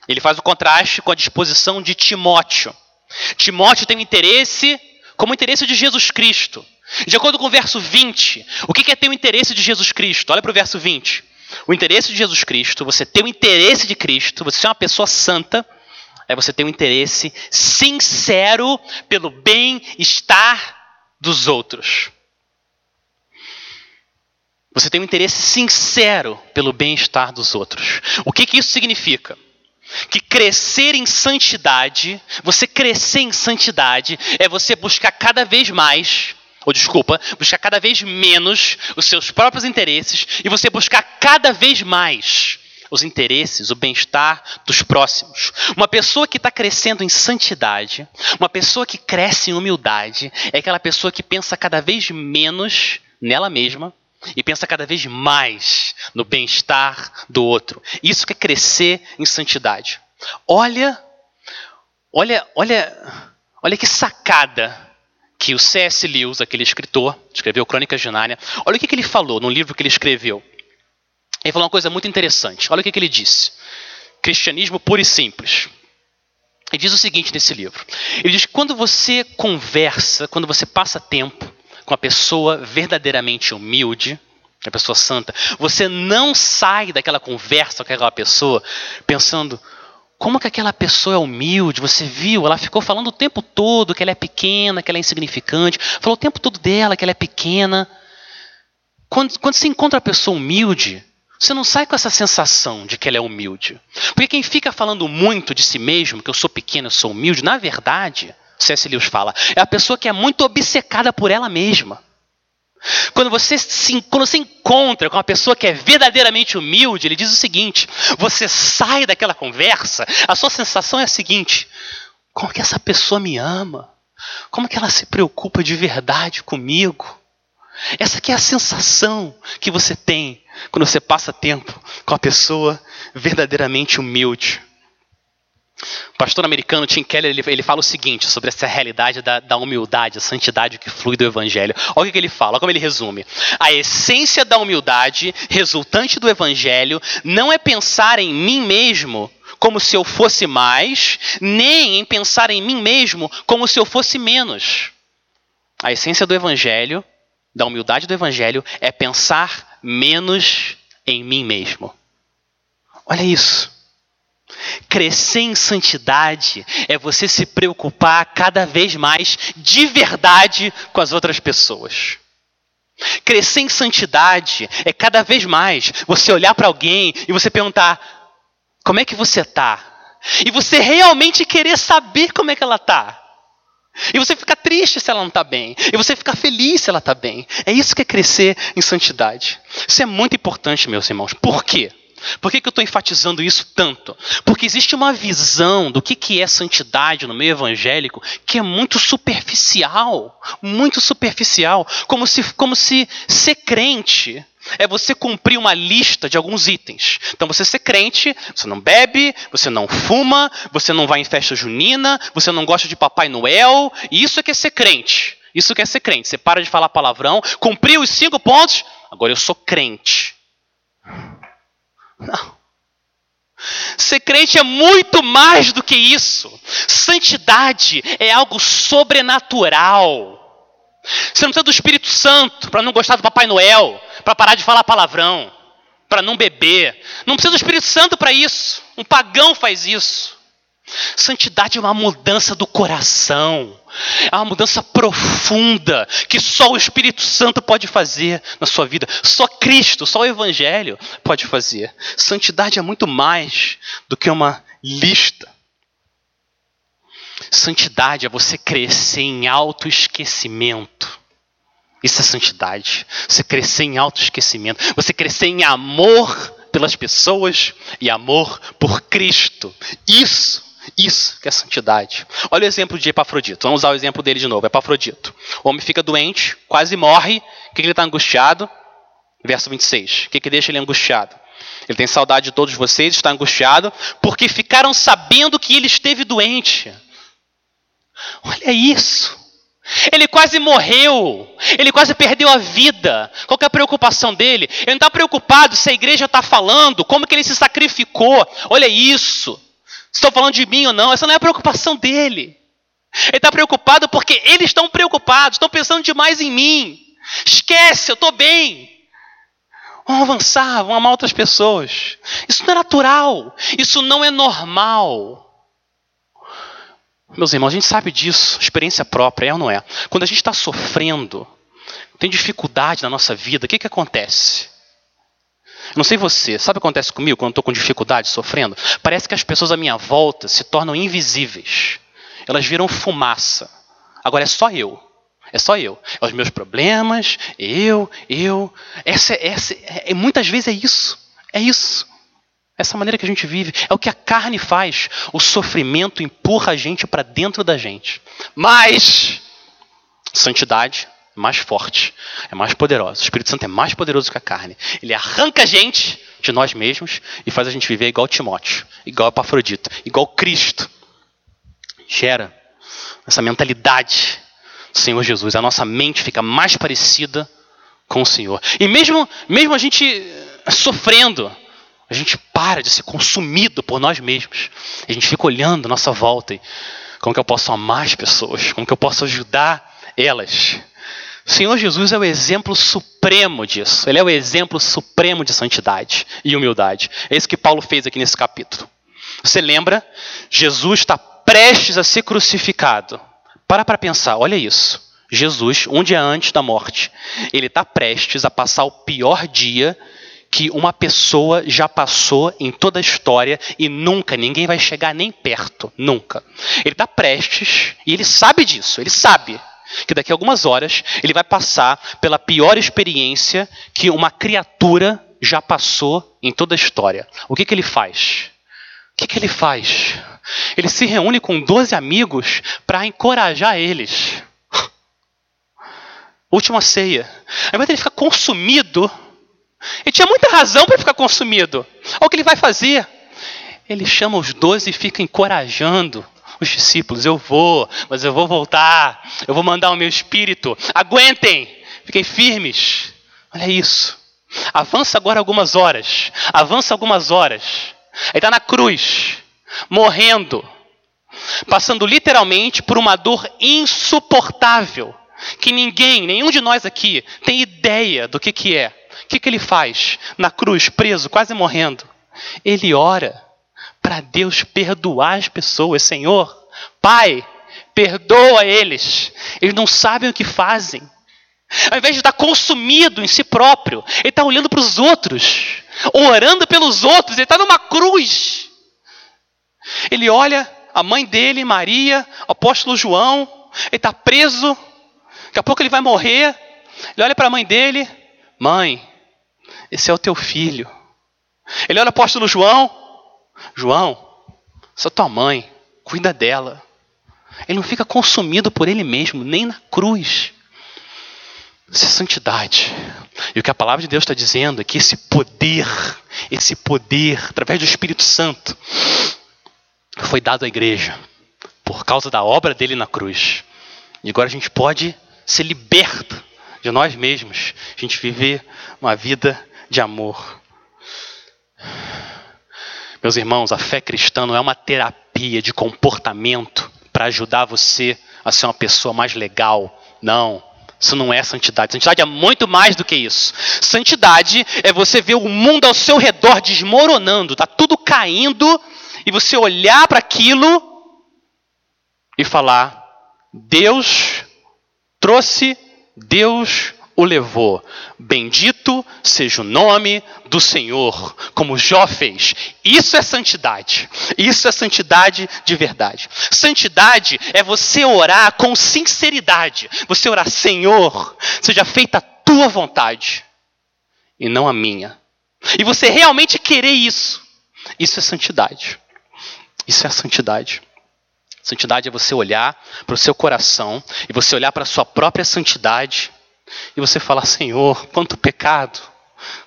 Ele faz o contraste com a disposição de Timóteo. Timóteo tem um interesse como o interesse de Jesus Cristo. De acordo com o verso 20, o que é ter o interesse de Jesus Cristo? Olha para o verso 20. O interesse de Jesus Cristo, você ter o interesse de Cristo, você ser uma pessoa santa, é você ter um interesse sincero pelo bem-estar dos outros. Você tem um interesse sincero pelo bem-estar dos outros. O que, que isso significa? Que crescer em santidade, você crescer em santidade é você buscar cada vez mais, ou desculpa, buscar cada vez menos os seus próprios interesses e você buscar cada vez mais os interesses, o bem-estar dos próximos. Uma pessoa que está crescendo em santidade, uma pessoa que cresce em humildade, é aquela pessoa que pensa cada vez menos nela mesma e pensa cada vez mais no bem-estar do outro. Isso que é crescer em santidade. Olha, olha, olha, olha que sacada que o C.S. Lewis, aquele escritor, escreveu Crônicas de Nárnia, olha o que, que ele falou no livro que ele escreveu. Ele falou uma coisa muito interessante. Olha o que, que ele disse. Cristianismo puro e simples. Ele diz o seguinte nesse livro. Ele diz que quando você conversa, quando você passa tempo com a pessoa verdadeiramente humilde, a pessoa santa, você não sai daquela conversa com aquela pessoa pensando como que aquela pessoa é humilde, você viu, ela ficou falando o tempo todo que ela é pequena, que ela é insignificante, falou o tempo todo dela que ela é pequena. Quando, quando você encontra a pessoa humilde, você não sai com essa sensação de que ela é humilde. Porque quem fica falando muito de si mesmo, que eu sou pequeno, eu sou humilde, na verdade, C.S. Lewis fala, é a pessoa que é muito obcecada por ela mesma. Quando você, se, quando você encontra com uma pessoa que é verdadeiramente humilde, ele diz o seguinte: você sai daquela conversa, a sua sensação é a seguinte: como que essa pessoa me ama? Como que ela se preocupa de verdade comigo? Essa que é a sensação que você tem quando você passa tempo com a pessoa verdadeiramente humilde. O pastor americano Tim Keller ele, ele fala o seguinte sobre essa realidade da, da, humildade, a santidade que flui do evangelho. Olha o que ele fala, olha como ele resume. A essência da humildade resultante do evangelho não é pensar em mim mesmo como se eu fosse mais, nem em pensar em mim mesmo como se eu fosse menos. A essência do evangelho, da humildade do evangelho, é pensar menos em mim mesmo. Olha isso. Crescer em santidade é você se preocupar cada vez mais de verdade com as outras pessoas. Crescer em santidade é cada vez mais você olhar para alguém e você perguntar: como é que você está? E você realmente querer saber como é que ela está. E você fica triste se ela não está bem. E você fica feliz se ela está bem. É isso que é crescer em santidade. Isso é muito importante, meus irmãos. Por quê? Por que, que eu estou enfatizando isso tanto? Porque existe uma visão do que, que é santidade no meio evangélico que é muito superficial. Muito superficial. Como se, como se ser crente é você cumprir uma lista de alguns itens. Então, você ser crente, você não bebe, você não fuma, você não vai em festa junina, você não gosta de Papai Noel. E isso é que é ser crente. Isso que é ser crente. Você para de falar palavrão, cumpriu os cinco pontos, agora eu sou crente. Não. Ser crente é muito mais do que isso. Santidade é algo sobrenatural. Você não precisa do Espírito Santo para não gostar do Papai Noel, para parar de falar palavrão, para não beber. Não precisa do Espírito Santo para isso. Um pagão faz isso. Santidade é uma mudança do coração, é uma mudança profunda que só o Espírito Santo pode fazer na sua vida, só Cristo, só o Evangelho pode fazer. Santidade é muito mais do que uma lista. Santidade é você crescer em autoesquecimento. Isso é santidade. Você crescer em autoesquecimento. Você crescer em amor pelas pessoas e amor por Cristo. Isso isso que é santidade. Olha o exemplo de Epafrodito. Vamos usar o exemplo dele de novo. Epafrodito. O homem fica doente, quase morre. O que ele está angustiado? Verso 26. O que, que deixa ele angustiado? Ele tem saudade de todos vocês, está angustiado, porque ficaram sabendo que ele esteve doente. Olha isso. Ele quase morreu. Ele quase perdeu a vida. Qual é a preocupação dele? Ele não está preocupado se a igreja está falando, como que ele se sacrificou. Olha isso estão falando de mim ou não, essa não é a preocupação dele. Ele está preocupado porque eles estão preocupados, estão pensando demais em mim. Esquece, eu estou bem. Vamos avançar, vamos amar outras pessoas. Isso não é natural, isso não é normal. Meus irmãos, a gente sabe disso, experiência própria, é ou não é? Quando a gente está sofrendo, tem dificuldade na nossa vida, o que, que acontece? Não sei você, sabe o que acontece comigo quando estou com dificuldade, sofrendo? Parece que as pessoas à minha volta se tornam invisíveis. Elas viram fumaça. Agora é só eu. É só eu. É os meus problemas, eu, eu. Essa, essa, é, muitas vezes é isso. É isso. Essa maneira que a gente vive. É o que a carne faz. O sofrimento empurra a gente para dentro da gente. Mas, santidade mais forte, é mais poderosa. O Espírito Santo é mais poderoso que a carne. Ele arranca a gente de nós mesmos e faz a gente viver igual Timóteo, igual Epafrodito, igual Cristo. Gera essa mentalidade do Senhor Jesus. A nossa mente fica mais parecida com o Senhor. E mesmo, mesmo a gente eh, sofrendo, a gente para de ser consumido por nós mesmos. A gente fica olhando a nossa volta e como que eu posso amar as pessoas, como que eu posso ajudar elas. O Senhor Jesus é o exemplo supremo disso. Ele é o exemplo supremo de santidade e humildade. É isso que Paulo fez aqui nesse capítulo. Você lembra? Jesus está prestes a ser crucificado. Para para pensar, olha isso. Jesus, um dia antes da morte, ele está prestes a passar o pior dia que uma pessoa já passou em toda a história e nunca ninguém vai chegar nem perto, nunca. Ele está prestes e ele sabe disso, ele sabe que daqui a algumas horas ele vai passar pela pior experiência que uma criatura já passou em toda a história. O que, que ele faz? O que, que ele faz? Ele se reúne com 12 amigos para encorajar eles. Última ceia. Ao invés ele ficar consumido, ele tinha muita razão para ficar consumido. Olha o que ele vai fazer. Ele chama os doze e fica encorajando os discípulos: Eu vou, mas eu vou voltar, eu vou mandar o meu espírito. Aguentem, fiquem firmes. Olha isso. Avança agora algumas horas. Avança algumas horas. Ele está na cruz, morrendo, passando literalmente por uma dor insuportável, que ninguém, nenhum de nós aqui, tem ideia do que, que é. O que, que ele faz na cruz, preso, quase morrendo? Ele ora para Deus perdoar as pessoas. Senhor, Pai, perdoa eles. Eles não sabem o que fazem. Ao invés de estar consumido em si próprio, ele está olhando para os outros, orando pelos outros, ele está numa cruz. Ele olha a mãe dele, Maria, o apóstolo João, ele está preso, daqui a pouco ele vai morrer. Ele olha para a mãe dele, mãe, esse é o teu filho. Ele olha o apóstolo João, João, essa tua mãe, cuida dela. Ele não fica consumido por ele mesmo, nem na cruz. Isso é santidade. E o que a palavra de Deus está dizendo é que esse poder, esse poder, através do Espírito Santo, foi dado à igreja por causa da obra dele na cruz. E agora a gente pode ser liberto de nós mesmos, a gente viver uma vida de amor. Meus irmãos, a fé cristã não é uma terapia de comportamento para ajudar você a ser uma pessoa mais legal. Não. Isso não é santidade. Santidade é muito mais do que isso. Santidade é você ver o mundo ao seu redor desmoronando, está tudo caindo, e você olhar para aquilo e falar: Deus trouxe, Deus o levou. Bendito seja o nome do Senhor, como Jó fez. Isso é santidade. Isso é santidade de verdade. Santidade é você orar com sinceridade. Você orar, Senhor, seja feita a tua vontade e não a minha. E você realmente querer isso. Isso é santidade. Isso é santidade. Santidade é você olhar para o seu coração e você olhar para a sua própria santidade e você falar: Senhor, quanto pecado,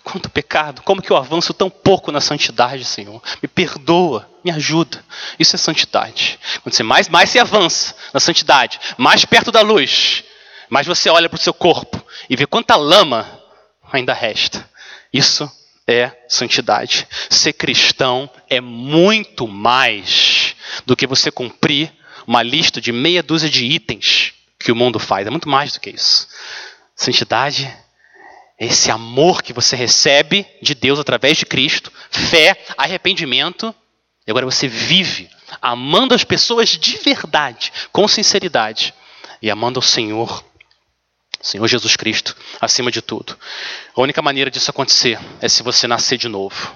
quanto pecado, como que eu avanço tão pouco na santidade, Senhor? Me perdoa, me ajuda. Isso é santidade. Quando você mais, mais se avança na santidade, mais perto da luz, mais você olha para o seu corpo e vê quanta lama ainda resta. Isso é santidade. Ser cristão é muito mais do que você cumprir uma lista de meia dúzia de itens que o mundo faz. É muito mais do que isso. Santidade é esse amor que você recebe de Deus através de Cristo, fé, arrependimento, e agora você vive amando as pessoas de verdade, com sinceridade, e amando ao Senhor Senhor Jesus Cristo, acima de tudo. A única maneira disso acontecer é se você nascer de novo.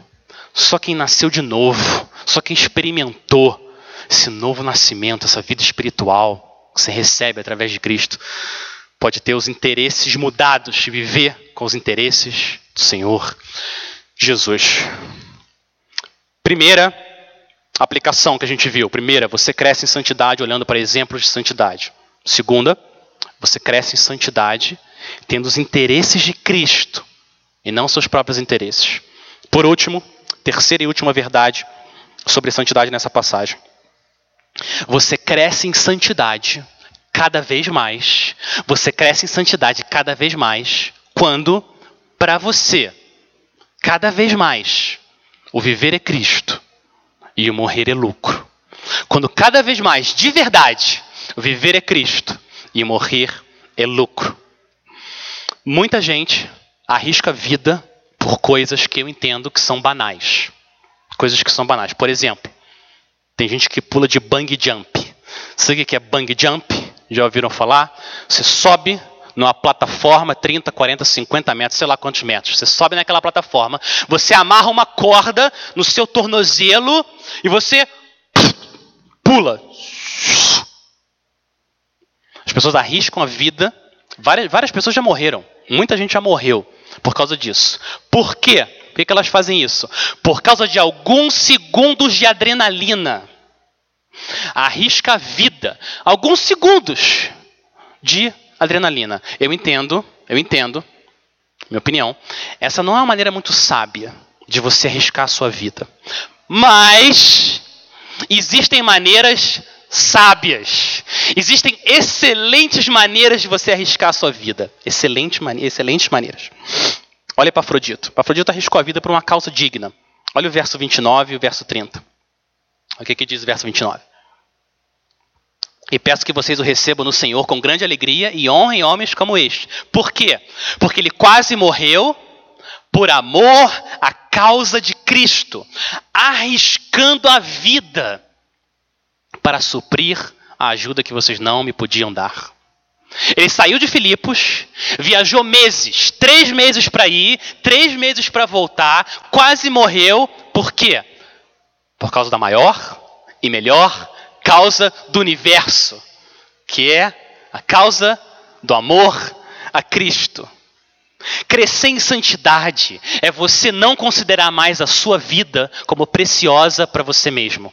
Só quem nasceu de novo, só quem experimentou esse novo nascimento, essa vida espiritual que você recebe através de Cristo, pode ter os interesses mudados viver com os interesses do Senhor Jesus. Primeira aplicação que a gente viu. Primeira, você cresce em santidade olhando para exemplos de santidade. Segunda, você cresce em santidade, tendo os interesses de Cristo e não seus próprios interesses. Por último, terceira e última verdade sobre santidade nessa passagem. Você cresce em santidade cada vez mais. Você cresce em santidade cada vez mais quando, para você, cada vez mais, o viver é Cristo e o morrer é lucro. Quando cada vez mais, de verdade, o viver é Cristo e morrer é lucro. Muita gente arrisca a vida por coisas que eu entendo que são banais. Coisas que são banais. Por exemplo, tem gente que pula de bang jump. Sabe o que é bang jump? Já ouviram falar? Você sobe numa plataforma 30, 40, 50 metros, sei lá quantos metros. Você sobe naquela plataforma, você amarra uma corda no seu tornozelo e você pula. As pessoas arriscam a vida. Várias, várias pessoas já morreram. Muita gente já morreu por causa disso. Por quê? Por que, que elas fazem isso? Por causa de alguns segundos de adrenalina. Arrisca a vida. Alguns segundos de adrenalina. Eu entendo, eu entendo, minha opinião. Essa não é uma maneira muito sábia de você arriscar a sua vida. Mas existem maneiras sábias. Existem excelentes maneiras de você arriscar a sua vida. Excelentes, mane excelentes maneiras. Olha para Afrodito. Afrodito arriscou a vida por uma causa digna. Olha o verso 29 e o verso 30. O que, que diz o verso 29? E peço que vocês o recebam no Senhor com grande alegria e honrem homens como este. Por quê? Porque ele quase morreu por amor à causa de Cristo, arriscando a vida para suprir a ajuda que vocês não me podiam dar. Ele saiu de Filipos, viajou meses, três meses para ir, três meses para voltar, quase morreu. Por quê? Por causa da maior e melhor causa do universo, que é a causa do amor a Cristo. Crescer em santidade é você não considerar mais a sua vida como preciosa para você mesmo.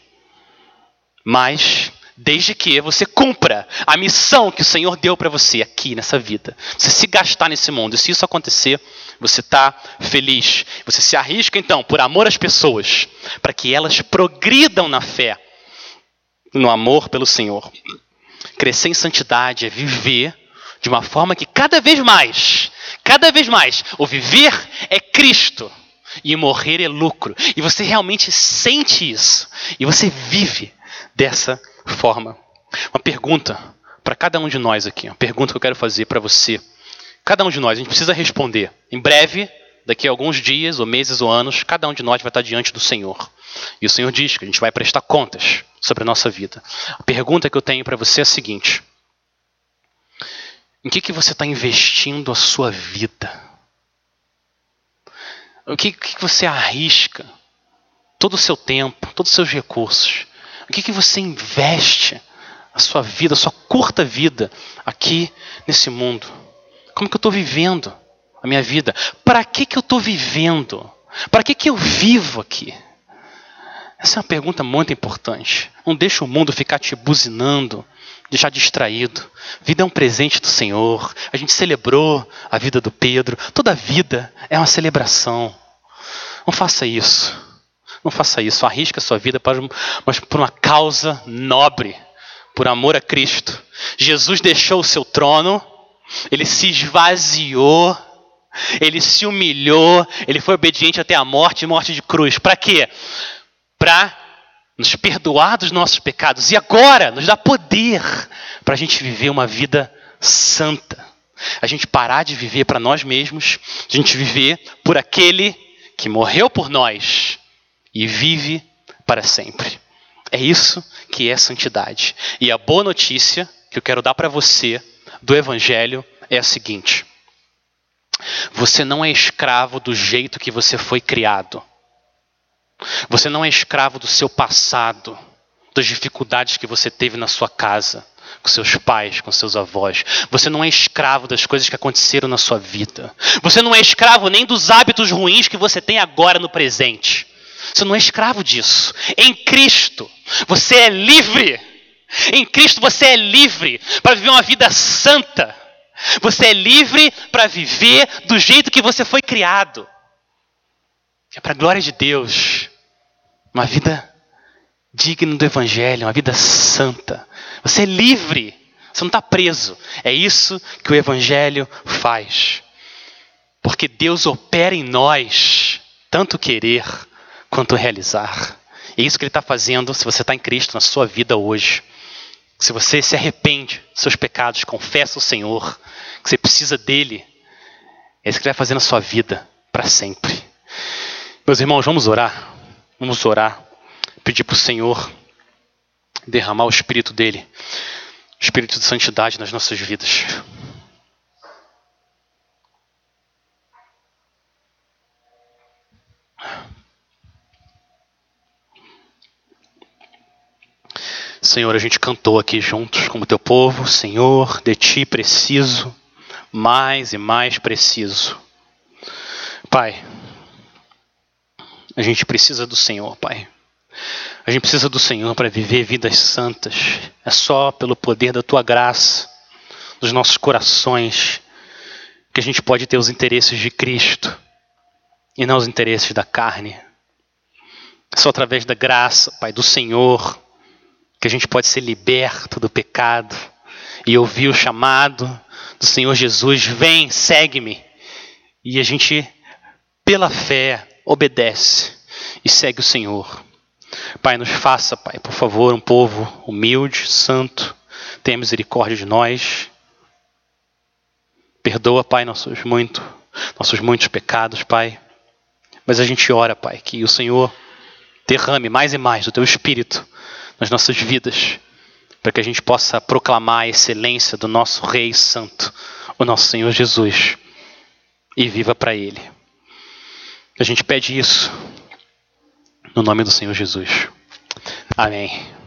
Mas desde que você cumpra a missão que o Senhor deu para você aqui nessa vida. Você se gastar nesse mundo. E se isso acontecer, você está feliz. Você se arrisca então por amor às pessoas, para que elas progridam na fé, no amor pelo Senhor. Crescer em santidade é viver de uma forma que cada vez mais, cada vez mais, o viver é Cristo e morrer é lucro. E você realmente sente isso. E você vive dessa forma. Uma pergunta para cada um de nós aqui, uma pergunta que eu quero fazer para você. Cada um de nós, a gente precisa responder. Em breve, daqui a alguns dias, ou meses, ou anos, cada um de nós vai estar diante do Senhor. E o Senhor diz que a gente vai prestar contas sobre a nossa vida. A pergunta que eu tenho para você é a seguinte: Em que, que você está investindo a sua vida? O que, que você arrisca? Todo o seu tempo, todos os seus recursos. O que, que você investe a sua vida, a sua curta vida aqui nesse mundo? Como que eu estou vivendo a minha vida? Para que, que eu estou vivendo? Para que, que eu vivo aqui? Essa é uma pergunta muito importante. Não deixa o mundo ficar te buzinando, deixar distraído. Vida é um presente do Senhor. A gente celebrou a vida do Pedro. Toda vida é uma celebração. Não faça isso. Não faça isso. Arrisque a sua vida para, mas por uma causa nobre, por amor a Cristo. Jesus deixou o seu trono, ele se esvaziou, ele se humilhou, ele foi obediente até a morte morte de cruz. Para quê? Para nos perdoar dos nossos pecados e agora nos dá poder para a gente viver uma vida santa. A gente parar de viver para nós mesmos, a gente viver por aquele que morreu por nós e vive para sempre. É isso que é santidade. E a boa notícia que eu quero dar para você do Evangelho é a seguinte: você não é escravo do jeito que você foi criado. Você não é escravo do seu passado, das dificuldades que você teve na sua casa com seus pais, com seus avós. Você não é escravo das coisas que aconteceram na sua vida. Você não é escravo nem dos hábitos ruins que você tem agora no presente. Você não é escravo disso. Em Cristo, você é livre. Em Cristo, você é livre para viver uma vida santa. Você é livre para viver do jeito que você foi criado. É para a glória de Deus. Uma vida digna do Evangelho, uma vida santa. Você é livre. Você não está preso. É isso que o Evangelho faz. Porque Deus opera em nós tanto querer quanto realizar. É isso que Ele está fazendo se você está em Cristo na sua vida hoje. Se você se arrepende dos seus pecados, confessa o Senhor, que você precisa dele, é isso que Ele vai fazer na sua vida para sempre. Meus irmãos, vamos orar. Vamos orar. Pedir para o Senhor derramar o Espírito dele, o Espírito de santidade nas nossas vidas. Senhor, a gente cantou aqui juntos como teu povo, Senhor, de ti preciso, mais e mais preciso. Pai, a gente precisa do Senhor, Pai. A gente precisa do Senhor para viver vidas santas. É só pelo poder da tua graça, dos nossos corações, que a gente pode ter os interesses de Cristo e não os interesses da carne. É só através da graça, Pai, do Senhor, que a gente pode ser liberto do pecado e ouvir o chamado do Senhor Jesus: vem, segue-me. E a gente, pela fé, obedece e segue o Senhor. Pai, nos faça, Pai, por favor, um povo humilde, santo, tenha misericórdia de nós. Perdoa, Pai, nossos, muito, nossos muitos pecados, Pai. Mas a gente ora, Pai, que o Senhor derrame mais e mais do Teu Espírito nas nossas vidas, para que a gente possa proclamar a excelência do nosso Rei Santo, o nosso Senhor Jesus, e viva para Ele. A gente pede isso no nome do Senhor Jesus. Amém.